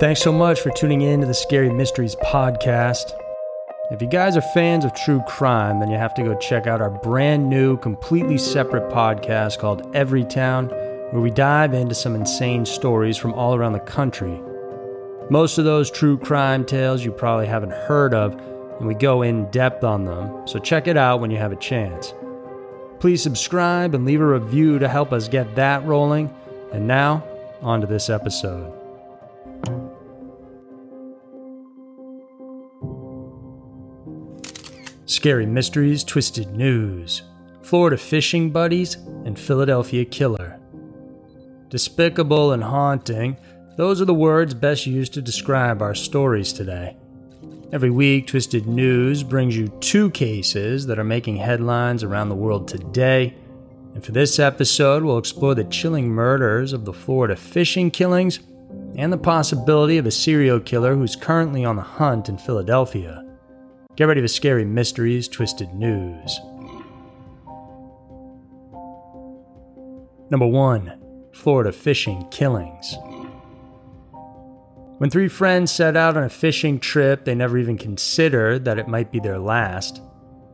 Thanks so much for tuning in to the Scary Mysteries podcast. If you guys are fans of true crime, then you have to go check out our brand new, completely separate podcast called Every Town, where we dive into some insane stories from all around the country. Most of those true crime tales you probably haven't heard of, and we go in depth on them, so check it out when you have a chance. Please subscribe and leave a review to help us get that rolling. And now, on to this episode. Scary Mysteries, Twisted News, Florida Fishing Buddies, and Philadelphia Killer. Despicable and haunting, those are the words best used to describe our stories today. Every week, Twisted News brings you two cases that are making headlines around the world today. And for this episode, we'll explore the chilling murders of the Florida fishing killings and the possibility of a serial killer who's currently on the hunt in Philadelphia. Get ready for scary mysteries, twisted news. Number 1 Florida Fishing Killings. When three friends set out on a fishing trip, they never even considered that it might be their last.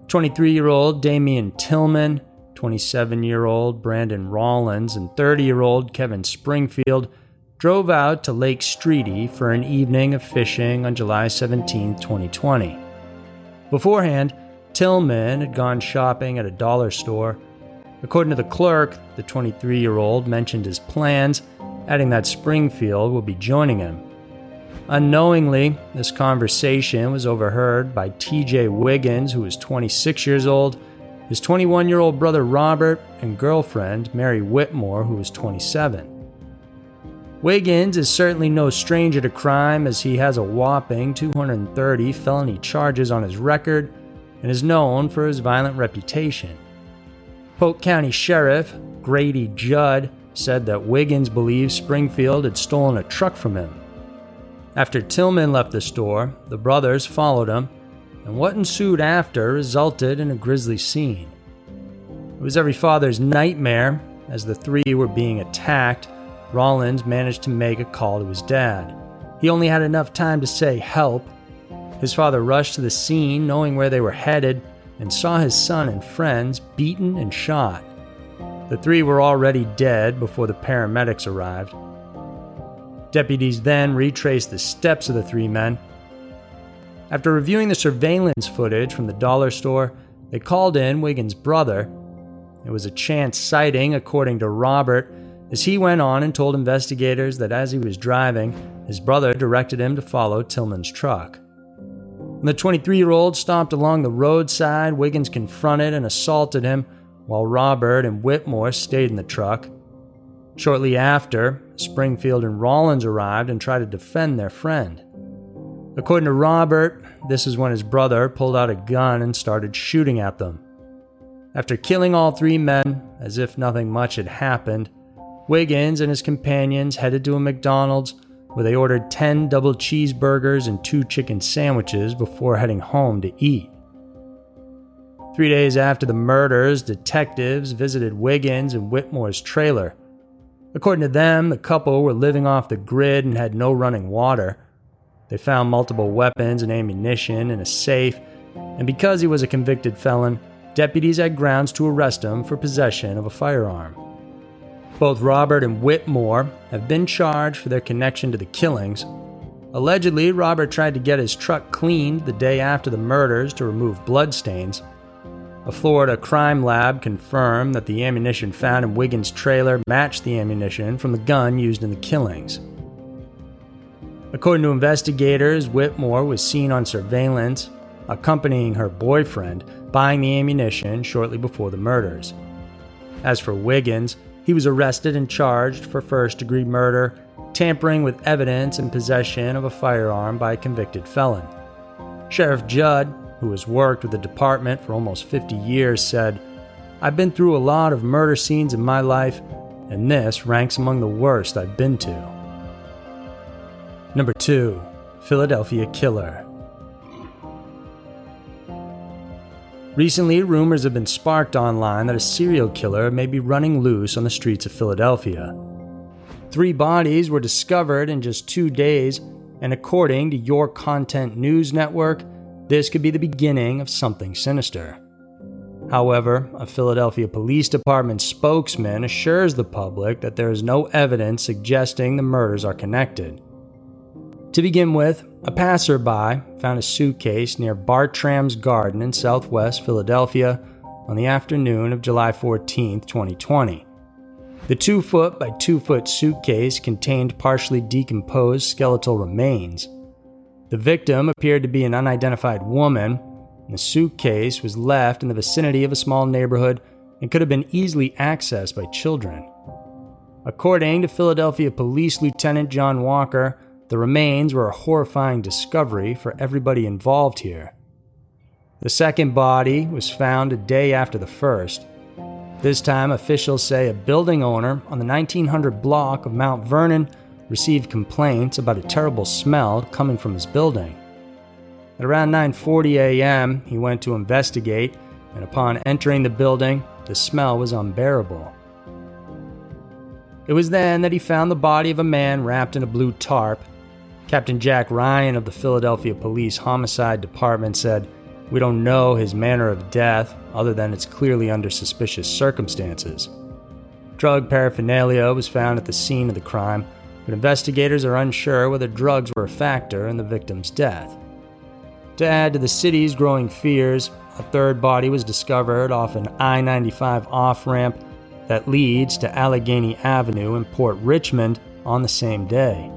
23 year old Damian Tillman, 27 year old Brandon Rollins, and 30 year old Kevin Springfield drove out to Lake Streety for an evening of fishing on July 17, 2020. Beforehand, Tillman had gone shopping at a dollar store. According to the clerk, the 23 year old mentioned his plans, adding that Springfield will be joining him. Unknowingly, this conversation was overheard by TJ Wiggins, who was 26 years old, his 21 year old brother Robert, and girlfriend Mary Whitmore, who was 27. Wiggins is certainly no stranger to crime as he has a whopping 230 felony charges on his record and is known for his violent reputation. Polk County Sheriff Grady Judd said that Wiggins believed Springfield had stolen a truck from him. After Tillman left the store, the brothers followed him, and what ensued after resulted in a grisly scene. It was every father's nightmare as the three were being attacked Rollins managed to make a call to his dad. He only had enough time to say help. His father rushed to the scene, knowing where they were headed, and saw his son and friends beaten and shot. The three were already dead before the paramedics arrived. Deputies then retraced the steps of the three men. After reviewing the surveillance footage from the dollar store, they called in Wiggins' brother. It was a chance sighting, according to Robert, as he went on and told investigators that as he was driving, his brother directed him to follow Tillman's truck. When the 23 year old stopped along the roadside, Wiggins confronted and assaulted him, while Robert and Whitmore stayed in the truck. Shortly after, Springfield and Rollins arrived and tried to defend their friend. According to Robert, this is when his brother pulled out a gun and started shooting at them. After killing all three men, as if nothing much had happened, Wiggins and his companions headed to a McDonald's where they ordered 10 double cheeseburgers and two chicken sandwiches before heading home to eat. Three days after the murders, detectives visited Wiggins and Whitmore's trailer. According to them, the couple were living off the grid and had no running water. They found multiple weapons and ammunition in a safe, and because he was a convicted felon, deputies had grounds to arrest him for possession of a firearm. Both Robert and Whitmore have been charged for their connection to the killings. Allegedly, Robert tried to get his truck cleaned the day after the murders to remove bloodstains. A Florida crime lab confirmed that the ammunition found in Wiggins' trailer matched the ammunition from the gun used in the killings. According to investigators, Whitmore was seen on surveillance accompanying her boyfriend buying the ammunition shortly before the murders. As for Wiggins, he was arrested and charged for first degree murder, tampering with evidence, and possession of a firearm by a convicted felon. Sheriff Judd, who has worked with the department for almost 50 years, said, I've been through a lot of murder scenes in my life, and this ranks among the worst I've been to. Number 2 Philadelphia Killer. Recently, rumors have been sparked online that a serial killer may be running loose on the streets of Philadelphia. Three bodies were discovered in just two days, and according to Your Content News Network, this could be the beginning of something sinister. However, a Philadelphia Police Department spokesman assures the public that there is no evidence suggesting the murders are connected. To begin with, a passerby found a suitcase near Bartram's Garden in southwest Philadelphia on the afternoon of July 14, 2020. The two foot by two foot suitcase contained partially decomposed skeletal remains. The victim appeared to be an unidentified woman the suitcase was left in the vicinity of a small neighborhood and could have been easily accessed by children. According to Philadelphia Police Lieutenant John Walker, the remains were a horrifying discovery for everybody involved here. The second body was found a day after the first. This time, officials say a building owner on the 1900 block of Mount Vernon received complaints about a terrible smell coming from his building. At around 9:40 a.m., he went to investigate, and upon entering the building, the smell was unbearable. It was then that he found the body of a man wrapped in a blue tarp. Captain Jack Ryan of the Philadelphia Police Homicide Department said, "We don't know his manner of death other than it's clearly under suspicious circumstances." Drug paraphernalia was found at the scene of the crime, but investigators are unsure whether drugs were a factor in the victim's death. To add to the city's growing fears, a third body was discovered off an I 95 off ramp that leads to Allegheny Avenue in Port Richmond on the same day.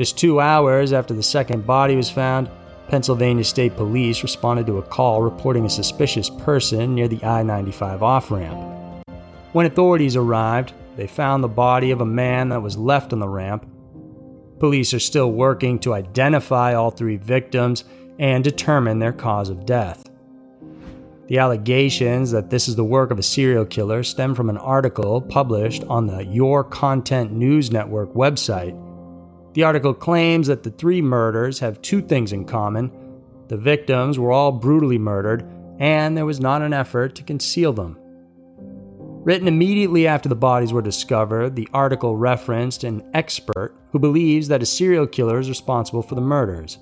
Just two hours after the second body was found, Pennsylvania State Police responded to a call reporting a suspicious person near the I 95 off ramp. When authorities arrived, they found the body of a man that was left on the ramp. Police are still working to identify all three victims and determine their cause of death. The allegations that this is the work of a serial killer stem from an article published on the Your Content News Network website. The article claims that the three murders have two things in common the victims were all brutally murdered, and there was not an effort to conceal them. Written immediately after the bodies were discovered, the article referenced an expert who believes that a serial killer is responsible for the murders.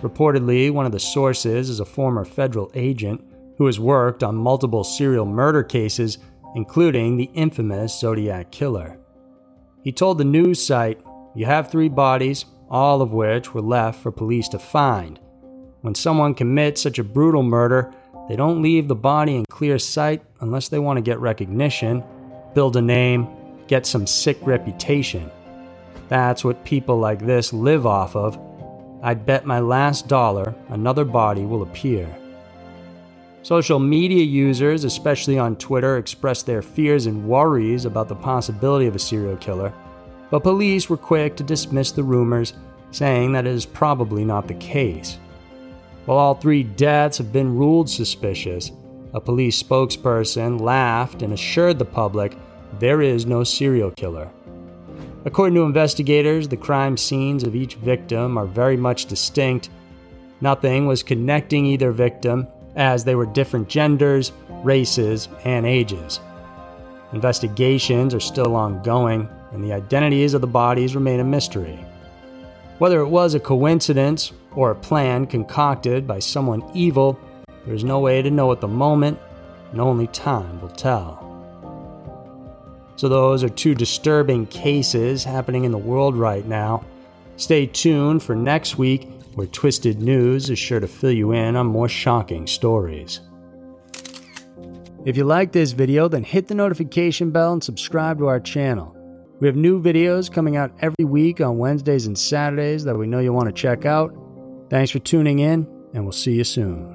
Reportedly, one of the sources is a former federal agent who has worked on multiple serial murder cases, including the infamous Zodiac Killer. He told the news site, You have three bodies, all of which were left for police to find. When someone commits such a brutal murder, they don't leave the body in clear sight unless they want to get recognition, build a name, get some sick reputation. That's what people like this live off of I'd bet my last dollar another body will appear. Social media users, especially on Twitter, expressed their fears and worries about the possibility of a serial killer, but police were quick to dismiss the rumors, saying that it is probably not the case. While all three deaths have been ruled suspicious, a police spokesperson laughed and assured the public there is no serial killer. According to investigators, the crime scenes of each victim are very much distinct. Nothing was connecting either victim, as they were different genders, races, and ages. Investigations are still ongoing, and the identities of the bodies remain a mystery. Whether it was a coincidence or a plan concocted by someone evil, there is no way to know at the moment, and only time will tell. So, those are two disturbing cases happening in the world right now. Stay tuned for next week, where Twisted News is sure to fill you in on more shocking stories. If you like this video, then hit the notification bell and subscribe to our channel. We have new videos coming out every week on Wednesdays and Saturdays that we know you'll want to check out. Thanks for tuning in, and we'll see you soon.